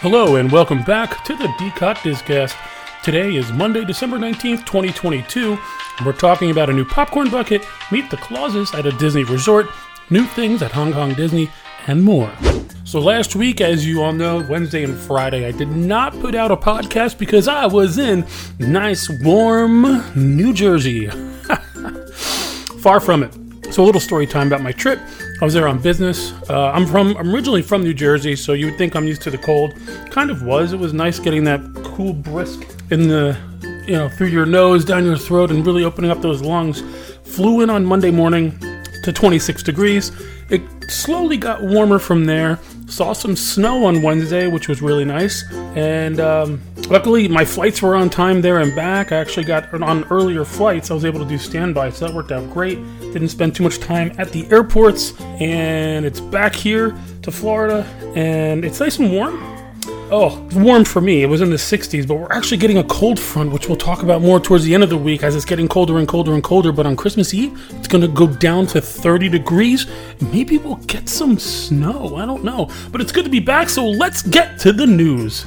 Hello and welcome back to the D-COT Discast. Today is Monday, December 19th, 2022, and we're talking about a new popcorn bucket, meet the clauses at a Disney resort, new things at Hong Kong Disney, and more. So last week, as you all know, Wednesday and Friday, I did not put out a podcast because I was in nice, warm New Jersey. Far from it. So a little story time about my trip. I was there on business. Uh, I'm from I'm originally from New Jersey, so you would think I'm used to the cold. Kind of was. It was nice getting that cool brisk in the you know through your nose, down your throat, and really opening up those lungs. Flew in on Monday morning to 26 degrees. It slowly got warmer from there. Saw some snow on Wednesday, which was really nice. And um, luckily, my flights were on time there and back. I actually got on earlier flights. I was able to do standby, so that worked out great. Didn't spend too much time at the airports. And it's back here to Florida, and it's nice and warm. Oh, it's warm for me. It was in the 60s, but we're actually getting a cold front, which we'll talk about more towards the end of the week as it's getting colder and colder and colder. But on Christmas Eve, it's going to go down to 30 degrees. Maybe we'll get some snow. I don't know. But it's good to be back, so let's get to the news.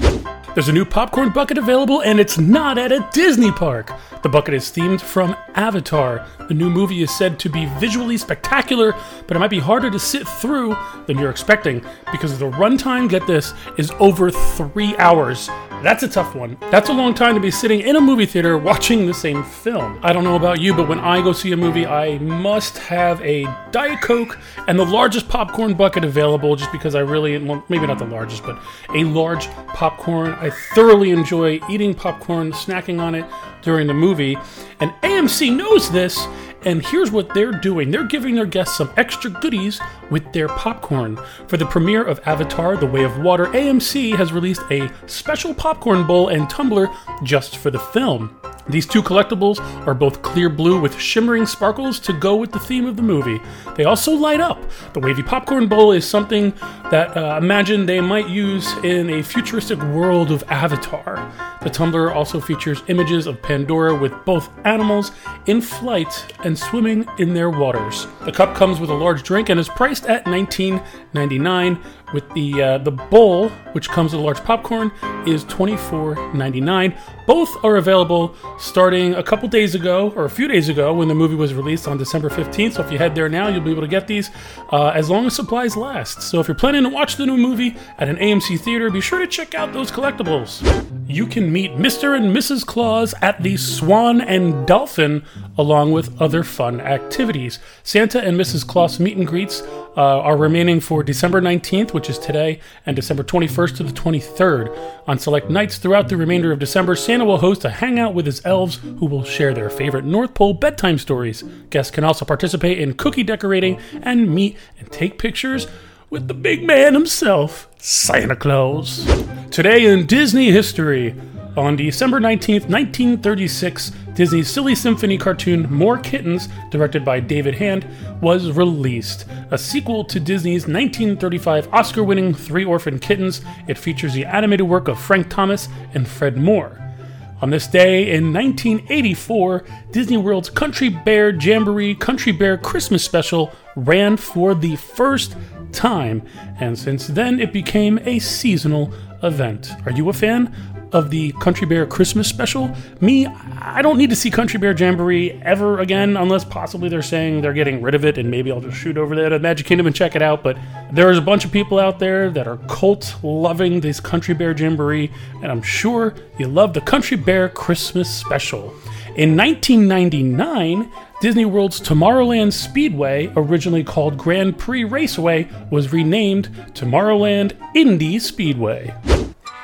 There's a new popcorn bucket available, and it's not at a Disney park. The bucket is themed from Avatar. The new movie is said to be visually spectacular, but it might be harder to sit through than you're expecting because the runtime, get this, is over three hours. That's a tough one. That's a long time to be sitting in a movie theater watching the same film. I don't know about you, but when I go see a movie, I must have a Diet Coke and the largest popcorn bucket available just because I really, well, maybe not the largest, but a large popcorn. I thoroughly enjoy eating popcorn, snacking on it during the movie. And AMC knows this, and here's what they're doing they're giving their guests some extra goodies with their popcorn. For the premiere of Avatar The Way of Water, AMC has released a special popcorn bowl and tumbler just for the film. These two collectibles are both clear blue with shimmering sparkles to go with the theme of the movie. They also light up. The wavy popcorn bowl is something that uh, imagine they might use in a futuristic world of Avatar. The tumbler also features images of Pandora with both animals in flight and swimming in their waters. The cup comes with a large drink and is priced at $19.99. With the uh, the bowl, which comes with a large popcorn, is $24.99. Both are available starting a couple days ago or a few days ago when the movie was released on December 15th. So if you head there now, you'll be able to get these uh, as long as supplies last. So if you're planning to watch the new movie at an AMC theater, be sure to check out those collectibles. You can meet Mr. and Mrs. Claus at the Swan and Dolphin along with other fun activities. Santa and Mrs. Claus meet and greets uh, are remaining for December 19th, which is today, and December 21st to the 23rd. On select nights throughout the remainder of December, Santa will host a hangout with his elves who will share their favorite North Pole bedtime stories. Guests can also participate in cookie decorating and meet and take pictures with the big man himself, Santa Claus. Today in Disney history, on December 19th, 1936, Disney's Silly Symphony cartoon More Kittens, directed by David Hand, was released. A sequel to Disney's 1935 Oscar winning Three Orphan Kittens, it features the animated work of Frank Thomas and Fred Moore. On this day in 1984, Disney World's Country Bear Jamboree Country Bear Christmas Special ran for the first time, and since then it became a seasonal event. Are you a fan of the Country Bear Christmas special. Me, I don't need to see Country Bear Jamboree ever again, unless possibly they're saying they're getting rid of it, and maybe I'll just shoot over there to Magic Kingdom and check it out. But there's a bunch of people out there that are cult loving this Country Bear Jamboree, and I'm sure you love the Country Bear Christmas special. In 1999, Disney World's Tomorrowland Speedway, originally called Grand Prix Raceway, was renamed Tomorrowland Indy Speedway.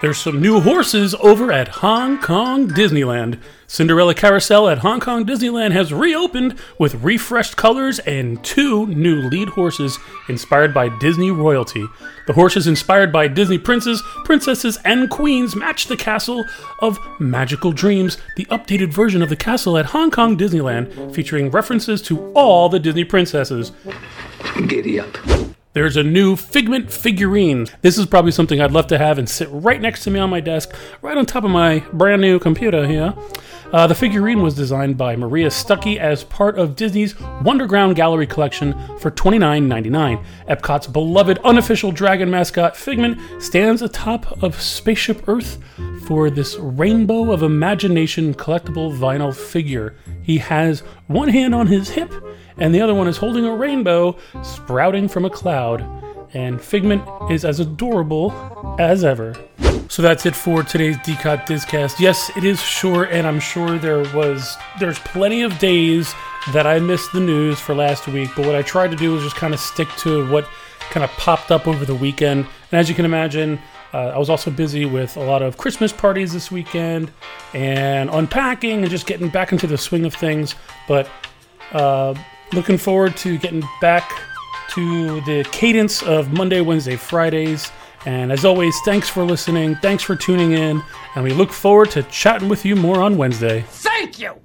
There's some new horses over at Hong Kong Disneyland. Cinderella Carousel at Hong Kong Disneyland has reopened with refreshed colors and two new lead horses inspired by Disney royalty. The horses inspired by Disney princes, princesses, and queens match the castle of Magical Dreams, the updated version of the castle at Hong Kong Disneyland, featuring references to all the Disney princesses. Giddy up. There's a new Figment figurine. This is probably something I'd love to have and sit right next to me on my desk, right on top of my brand new computer here. Uh, the figurine was designed by Maria Stuckey as part of Disney's Wonderground Gallery collection for $29.99. Epcot's beloved unofficial dragon mascot Figment stands atop of Spaceship Earth for this rainbow of imagination collectible vinyl figure. He has one hand on his hip, and the other one is holding a rainbow sprouting from a cloud. And Figment is as adorable as ever. So that's it for today's D-COT Discast. Yes, it is short, and I'm sure there was there's plenty of days that I missed the news for last week. But what I tried to do was just kind of stick to what kind of popped up over the weekend. And as you can imagine, uh, I was also busy with a lot of Christmas parties this weekend and unpacking and just getting back into the swing of things. But uh, looking forward to getting back to the cadence of Monday, Wednesday, Fridays. And as always, thanks for listening. Thanks for tuning in. And we look forward to chatting with you more on Wednesday. Thank you!